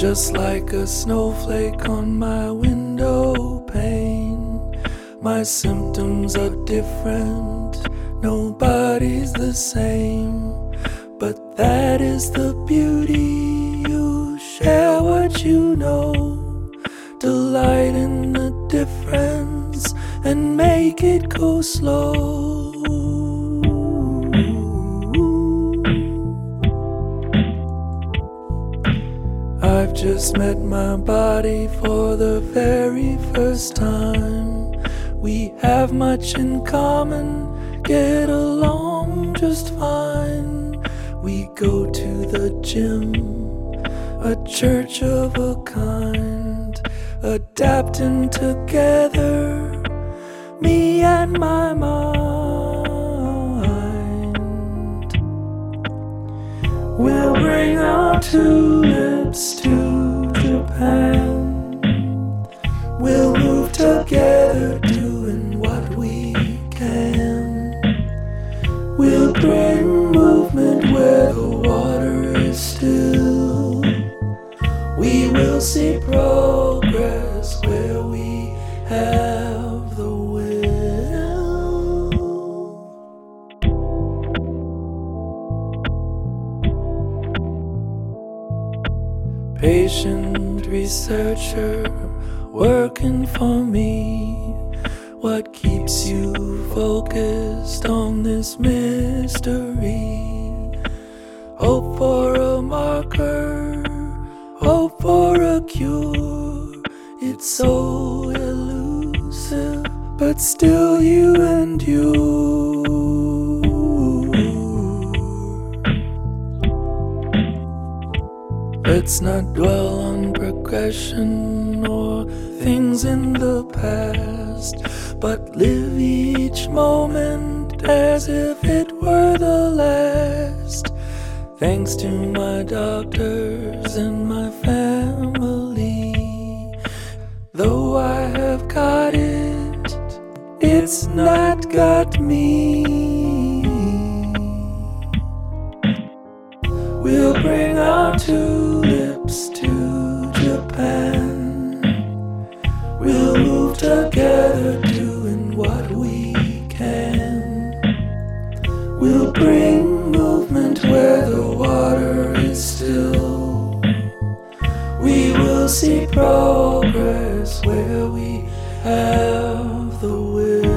Just like a snowflake on my window. My symptoms are different, nobody's the same. But that is the beauty, you share what you know. Delight in the difference and make it go slow. I've just met my body for the very first time. We have much in common, get along just fine. We go to the gym, a church of a kind, adapting together, me and my mind. We'll bring our tulips to Japan. We'll where we have the will. Patient researcher working for me. What keeps you focused on this mystery? Hope for a marker, It's so elusive, but still you endure. Let's not dwell on progression or things in the past, but live each moment as if it were the last. Thanks to my doctors and my family, though I have got it, it's not got me. We'll bring our tulips to Japan. We'll move together, doing what we can. We'll bring see progress where we have the will.